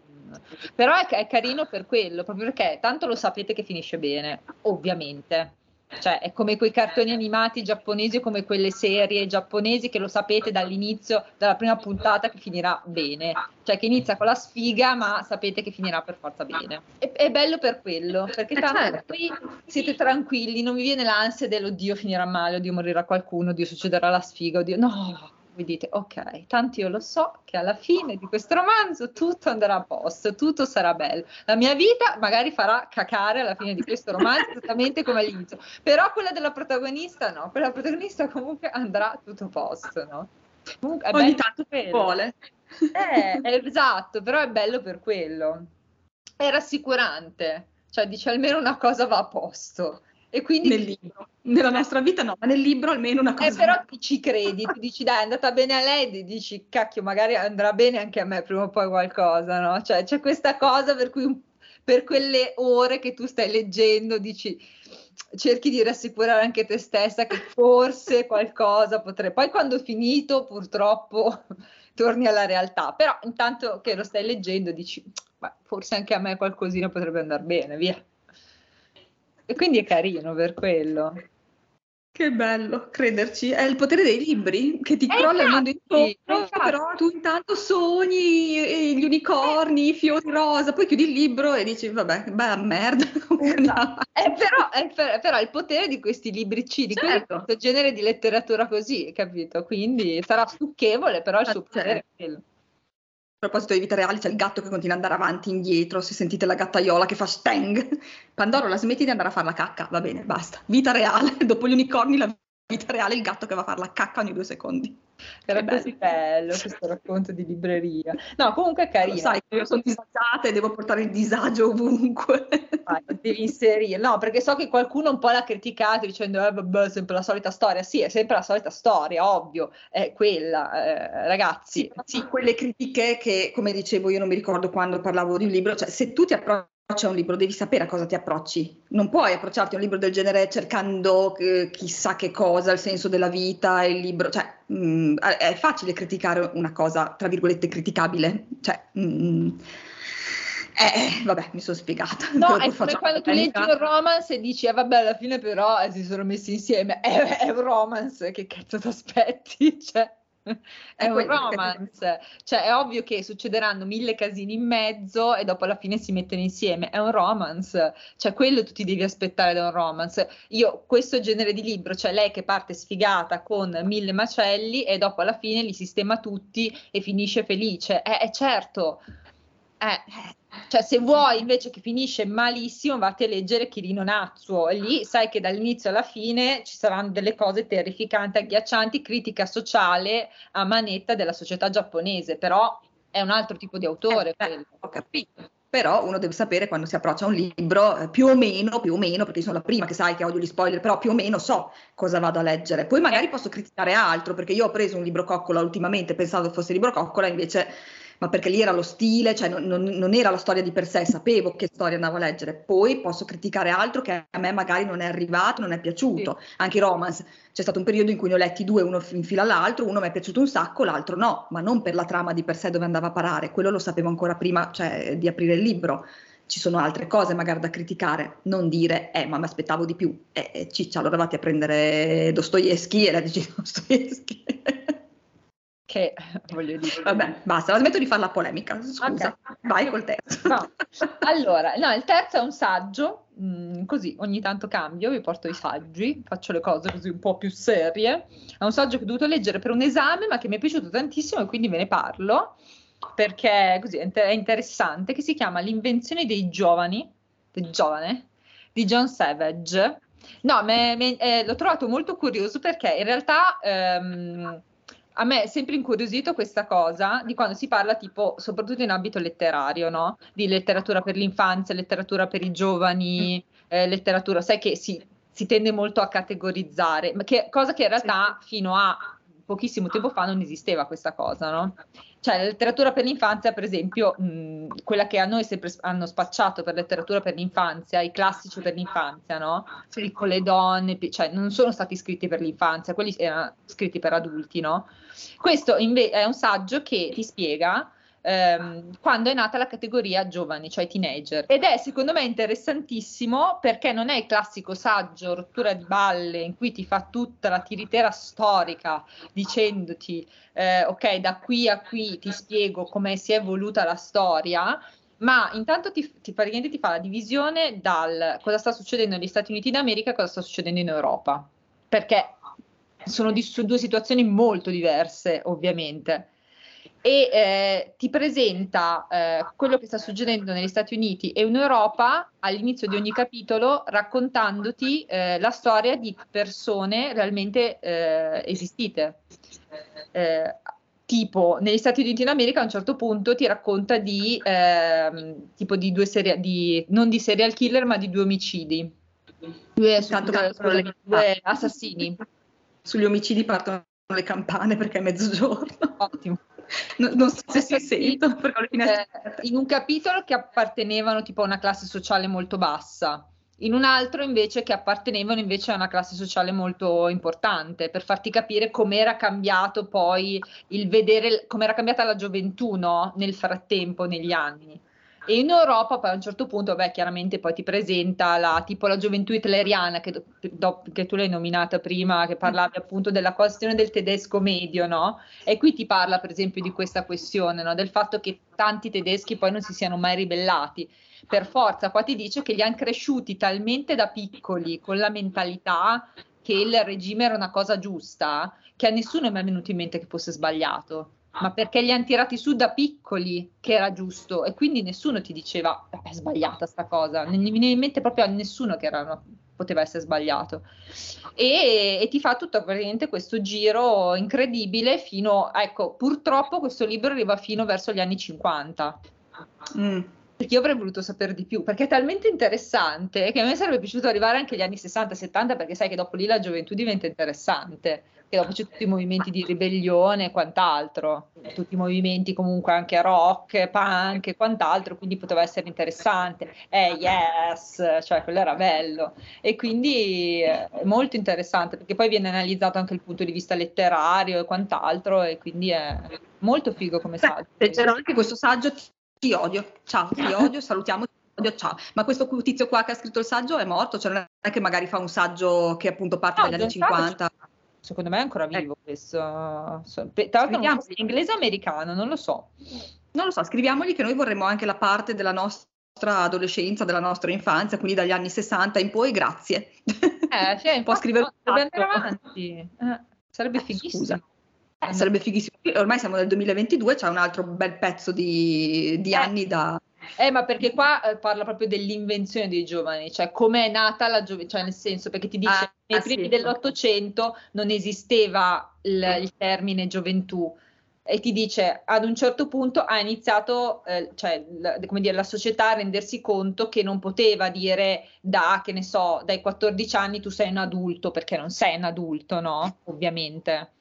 Però è, è carino per quello, proprio perché tanto lo sapete che finisce bene, ovviamente. Cioè, è come quei cartoni animati giapponesi o come quelle serie giapponesi che lo sapete dall'inizio, dalla prima puntata che finirà bene. Cioè, che inizia con la sfiga, ma sapete che finirà per forza bene. È, è bello per quello, perché eh, tanto certo. qui siete tranquilli, non vi viene l'ansia dell'oddio finirà male, oddio morirà qualcuno, oddio succederà la sfiga, oddio no, vi dite ok, tanto io lo so che alla fine di questo romanzo tutto andrà a posto, tutto sarà bello. La mia vita magari farà cacare alla fine di questo romanzo esattamente come all'inizio, però quella della protagonista no, quella protagonista comunque andrà tutto a posto, no? Comunque, Ogni tanto vuole. Eh, esatto, però è bello per quello. È rassicurante, cioè dice almeno una cosa va a posto. E quindi nel libro. Nella nostra vita no, ma nel libro almeno una cosa. Eh, però ti ci credi, tu dici dai è andata bene a lei, dici cacchio magari andrà bene anche a me prima o poi qualcosa, no? Cioè c'è questa cosa per cui per quelle ore che tu stai leggendo dici cerchi di rassicurare anche te stessa che forse qualcosa potrebbe. Poi quando è finito purtroppo [LAUGHS] torni alla realtà, però intanto che lo stai leggendo dici forse anche a me qualcosina potrebbe andare bene, via. E quindi è carino per quello. Che bello, crederci. È il potere dei libri che ti eh, crolla il mondo intorno, però tu intanto sogni gli unicorni, i fiori rosa, poi chiudi il libro e dici, vabbè, beh, merda. [LAUGHS] Esatto. Eh, però, è, però il potere di questi libricini, certo. questo genere di letteratura così, capito? Quindi sarà stucchevole, però il suo certo. potere è quello. A proposito di vita reale, c'è il gatto che continua ad andare avanti e indietro. Se sentite la gattaiola che fa stang, Pandoro, la smetti di andare a fare la cacca. Va bene, basta. Vita reale. [LAUGHS] Dopo gli unicorni, la vita reale, il gatto che va a fare la cacca ogni due secondi. Era così bello questo racconto di libreria. No, comunque è carino. Lo sai, io sono disagiata e devo portare il disagio ovunque. Ah, devi inserire. No, perché so che qualcuno un po' l'ha criticato dicendo eh, vabbè, sempre la solita storia. Sì, è sempre la solita storia, ovvio, è quella, eh, ragazzi. Sì, sì, quelle critiche che, come dicevo, io non mi ricordo quando parlavo di un libro, cioè se tu ti approcci a un libro, devi sapere a cosa ti approcci. Non puoi approcciarti a un libro del genere cercando eh, chissà che cosa, il senso della vita, il libro, cioè mh, mm, è facile criticare una cosa, tra virgolette, criticabile. Cioè, mh, mm, eh, vabbè, mi sono spiegata. No, è come quando tu leggi un romance e dici, eh, vabbè, alla fine però eh, si sono messi insieme. [LAUGHS] È, è un romance, che cazzo ti aspetti? [LAUGHS] Cioè è un romance, cioè è ovvio che succederanno mille casini in mezzo e dopo alla fine si mettono insieme, è un romance, cioè quello tu ti devi aspettare da un romance. Io questo genere di libro, cioè lei che parte sfigata con mille macelli e dopo alla fine li sistema tutti e finisce felice, è, è certo, eh, cioè, se vuoi invece che finisce malissimo, vatti a leggere Chirino Nazzuo. E lì sai che dall'inizio alla fine ci saranno delle cose terrificanti, agghiaccianti, critica sociale a manetta della società giapponese, però è un altro tipo di autore. Eh, ho capito. però uno deve sapere quando si approccia a un libro, eh, più o meno, più o meno, perché io sono la prima che sai che odio gli spoiler, però più o meno so cosa vado a leggere. Poi magari eh. posso criticare altro, perché io ho preso un libro coccola ultimamente, pensavo fosse libro coccola, invece ma perché lì era lo stile, cioè non, non, non, era la storia di per sé, sapevo che storia andavo a leggere. Poi posso criticare altro che a me magari non è arrivato, non è piaciuto. Sì. Anche i romance, c'è stato un periodo in cui ne ho letti due, uno in fila all'altro, uno mi è piaciuto un sacco, l'altro no, ma non per la trama di per sé dove andava a parare, quello lo sapevo ancora prima cioè, di aprire il libro. Ci sono altre cose magari da criticare, non dire, eh, ma mi aspettavo di più. Eh, ciccia, allora vatti a prendere Dostoevsky e leggi Dostoevsky [LAUGHS] che [LAUGHS] voglio dire. [LAUGHS] Vabbè, basta, la smetto di fare la polemica. Scusa, okay. vai col terzo. No. [LAUGHS] Allora, no, il terzo è un saggio, mm, così ogni tanto cambio, vi porto i saggi, faccio le cose così un po' più serie. È un saggio che ho dovuto leggere per un esame, ma che mi è piaciuto tantissimo e quindi ve ne parlo perché così è interessante, che si chiama L'invenzione dei giovani, del giovane, di John Savage. No, me, me, eh, l'ho trovato molto curioso perché in realtà ehm, a me è sempre incuriosito questa cosa di quando si parla tipo, soprattutto in ambito letterario, no? Di letteratura per l'infanzia, letteratura per i giovani, mm. eh, letteratura, sai che si, si, tende molto a categorizzare, ma che, cosa che in realtà fino a pochissimo tempo fa non esisteva questa cosa, no? Cioè la letteratura per l'infanzia, per esempio, mh, quella che a noi sempre hanno spacciato per letteratura per l'infanzia, i classici per l'infanzia, no? Sì. Con le donne, cioè non sono stati scritti per l'infanzia, quelli erano scritti per adulti, no? Questo invece è un saggio che ti spiega ehm, quando è nata la categoria giovani, cioè teenager. Ed è secondo me interessantissimo perché non è il classico saggio rottura di balle in cui ti fa tutta la tiritera storica dicendoti eh, ok, da qui a qui ti spiego come si è evoluta la storia, ma intanto ti, ti, praticamente ti fa la divisione dal cosa sta succedendo negli Stati Uniti d'America e cosa sta succedendo in Europa. Perché sono di, due situazioni molto diverse, ovviamente. E eh, ti presenta eh, quello che sta succedendo negli Stati Uniti e in Europa all'inizio di ogni capitolo, raccontandoti eh, la storia di persone realmente eh, esistite. Eh, tipo, negli Stati Uniti d'America a un certo punto ti racconta di ehm, tipo di due serie, di, non di serial killer, ma di due omicidi. Due, Tanto scusate, due assassini sugli omicidi partono le campane perché è mezzogiorno. Ottimo. [LAUGHS] Non, non so se si sentono perché le finestre... Eh, in un capitolo che appartenevano tipo a una classe sociale molto bassa, in un altro invece che appartenevano invece a una classe sociale molto importante, per farti capire com'era cambiato poi il vedere, com'era cambiata la gioventù no? nel frattempo, negli anni. E in Europa poi a un certo punto, beh, chiaramente poi ti presenta la, tipo la gioventù hitleriana che, do, che tu l'hai nominata prima, che parlavi appunto della questione del tedesco medio, no? E qui ti parla per esempio di questa questione, no? Del fatto che tanti tedeschi poi non si siano mai ribellati. Per forza, qua ti dice che li hanno cresciuti talmente da piccoli con la mentalità che il regime era una cosa giusta, che a nessuno è mai venuto in mente che fosse sbagliato ma perché li hanno tirati su da piccoli che era giusto e quindi nessuno ti diceva è sbagliata sta cosa, non gli veniva in mente proprio a nessuno che era, poteva essere sbagliato e, e, ti fa tutto praticamente questo giro incredibile fino, ecco, purtroppo questo libro arriva fino verso gli anni 50. Mm. Perché io avrei voluto sapere di più, perché è talmente interessante che a me sarebbe piaciuto arrivare anche agli anni 60-70, perché sai che dopo lì la gioventù diventa interessante che dopo c'è tutti i movimenti di ribellione e quant'altro, tutti i movimenti comunque anche rock, punk e quant'altro, quindi poteva essere interessante. Eh, yes, cioè quello era bello. E quindi è molto interessante perché poi viene analizzato anche il punto di vista letterario e quant'altro e quindi è molto figo come saggio. C'era anche questo saggio ti odio, ciao, ti odio, salutiamo odio, ciao. Ma questo tizio qua che ha scritto il saggio è morto? Cioè non è che magari fa un saggio che appunto parte no, dagli anni 50? Secondo me è ancora vivo ecco. questo. Tra l'altro non so inglese o americano, non lo so. Non lo so, scriviamogli che noi vorremmo anche la parte della nostra adolescenza, della nostra infanzia, quindi dagli anni 60 in poi, grazie. Eh, cioè, un po' scrivere dovrebbe andare avanti. Eh, sarebbe fighissimo. Scusa. Eh, sarebbe fighissimo. Ormai siamo nel 2022, c'è un altro bel pezzo di, di eh. anni da, eh, ma perché qua eh, parla proprio dell'invenzione dei giovani, cioè come è nata la gioventù, cioè nel senso perché ti dice ah, nei ah, primi sì. dell'Ottocento non esisteva il, il termine gioventù, e ti dice ad un certo punto ha iniziato, eh, cioè, la, come dire, la società a rendersi conto che non poteva dire da, che ne so, dai 14 anni tu sei un adulto, perché non sei un adulto, no? Ovviamente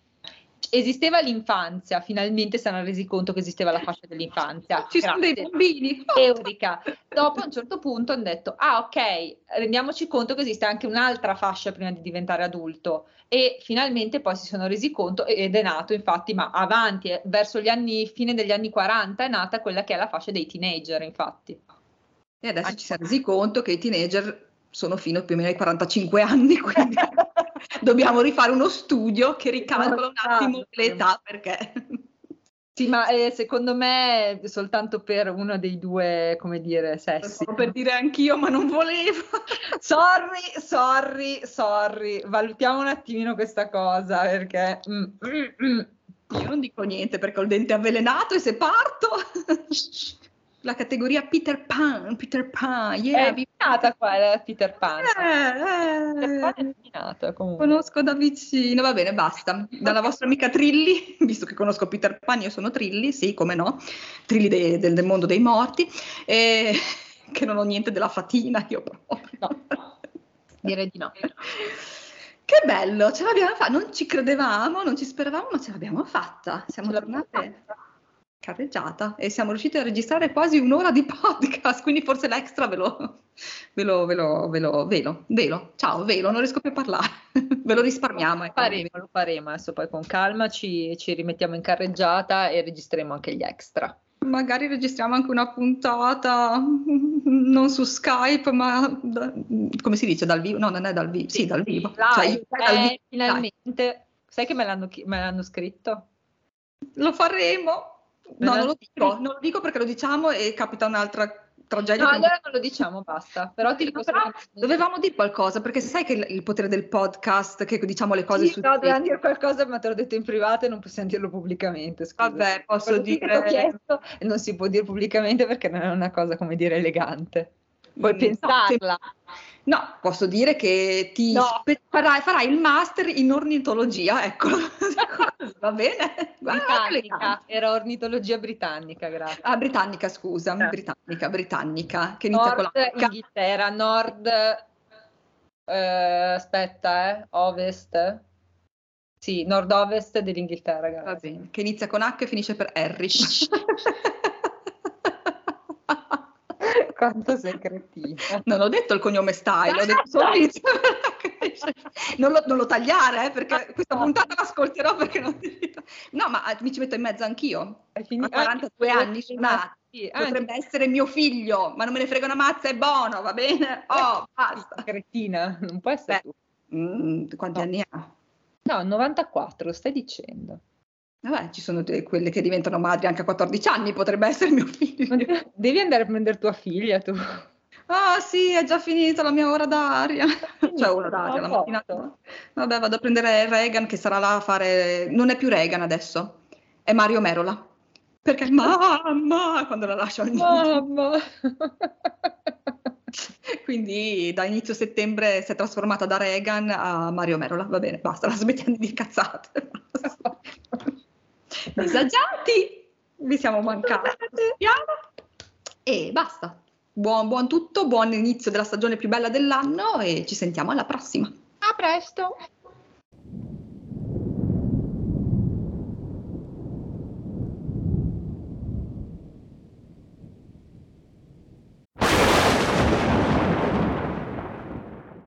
esisteva l'infanzia, finalmente si erano resi conto che esisteva la fascia dell'infanzia. Ci Grazie. sono dei bambini. [LAUGHS] Eurica. Dopo a un certo punto hanno detto, ah ok, rendiamoci conto che esiste anche un'altra fascia prima di diventare adulto. E finalmente poi si sono resi conto, ed è nato infatti, ma avanti, eh, verso gli anni, fine degli anni 40 è nata quella che è la fascia dei teenager, infatti. E adesso ci si è resi conto che i teenager sono fino più o meno ai 45 anni, quindi [LAUGHS] dobbiamo rifare uno studio che ricalcola un attimo l'età perché... Sì, ma eh, secondo me soltanto per uno dei due, come dire, sessi. Per dire anch'io, ma non volevo. [LAUGHS] sorry, sorry, sorry. Valutiamo un attimino questa cosa perché... Mm, mm, mm. Io non dico niente perché ho il dente avvelenato e se parto... [LAUGHS] la categoria Peter Pan, Peter Pan, yeah, è eliminata qua la Peter Pan. Eh, Peter Pan è eliminata comunque. Conosco da vicino, va bene, basta. Dalla vostra amica Trilli, [LAUGHS] visto che conosco Peter Pan, io sono Trilli, sì, come no, Trilli de, de, del mondo dei morti, e, [LAUGHS] che non ho niente della fatina, io proprio. No, direi di no. Che bello, ce l'abbiamo fatta, non ci credevamo, non ci speravamo, ma ce l'abbiamo fatta. Siamo tornate carreggiata e siamo riusciti a registrare quasi un'ora di [LAUGHS] podcast, quindi forse l'extra ve lo, ve lo, ve lo, ve lo, velo, velo, ciao, velo, non riesco più a parlare, [LAUGHS] ve lo risparmiamo. Lo faremo, lo faremo, adesso poi con calma ci, ci rimettiamo in carreggiata e registreremo anche gli extra. Magari registriamo anche una puntata [LAUGHS] non su Skype, ma da, come si dice dal vivo? No, non è dal vivo. Sì, sì dal vivo. Cioè, eh, dal vivo. finalmente. Sai che me l'hanno, me l'hanno scritto? Lo faremo. No, non lo dico, non lo dico perché lo diciamo e capita un'altra tragedia. No, allora non lo diciamo, basta. Però ti dico però dovevamo dire qualcosa, perché sai che il, il, potere del podcast, che diciamo le cose sì, su... No, dovevamo dire qualcosa, ma te l'ho detto in privato e non possiamo dirlo pubblicamente. Scusa. Vabbè, posso Quello dire... Chiesto, e non si può dire pubblicamente perché non è una cosa, come dire, elegante. Puoi mm, pensarla. No, No, posso dire che ti no. spe- farai, farai, il master in ornitologia, ecco. [LAUGHS] Va bene? Britannica, era ornitologia britannica, grazie. Ah, britannica, scusa, eh. britannica, britannica, che inizia nord con la Inghilterra, nord, eh, aspetta, eh, ovest, sì, nord-ovest dell'Inghilterra, grazie. Va bene, che inizia con H e finisce per Harry. [LAUGHS] Quanto sei cretina. Non ho detto il cognome style, ho detto solo [LAUGHS] non, lo, non lo tagliare, eh, perché questa puntata l'ascolterò perché non ti No, ma ah, mi ci metto in mezzo anch'io. Finito. A 42 ah, anni sono nati. Potrebbe anche. essere mio figlio, ma non me ne frega una mazza, è buono, va bene? Oh, basta. Cretina, non può essere Beh, tu. Mm, quanti no. anni ha? No, 94, stai dicendo. Vabbè, ci sono quelle che diventano madri anche a 14 anni, potrebbe essere mio figlio. Devi andare a prendere tua figlia tu. Ah sì, è già finita la mia ora d'aria. cioè ora d'aria, la mattina. Vabbè, vado a prendere Regan che sarà là a fare... Non è più Regan adesso, è Mario Merola. Perché mamma, quando la lascio al Mamma! [LAUGHS] Quindi da inizio settembre si è trasformata da Regan a Mario Merola. Va bene, basta, la smettiamo di cazzate. [LAUGHS] disagiati, vi siamo mancati. E basta. Buon, buon tutto, buon inizio della stagione più bella dell'anno e ci sentiamo alla prossima. A presto!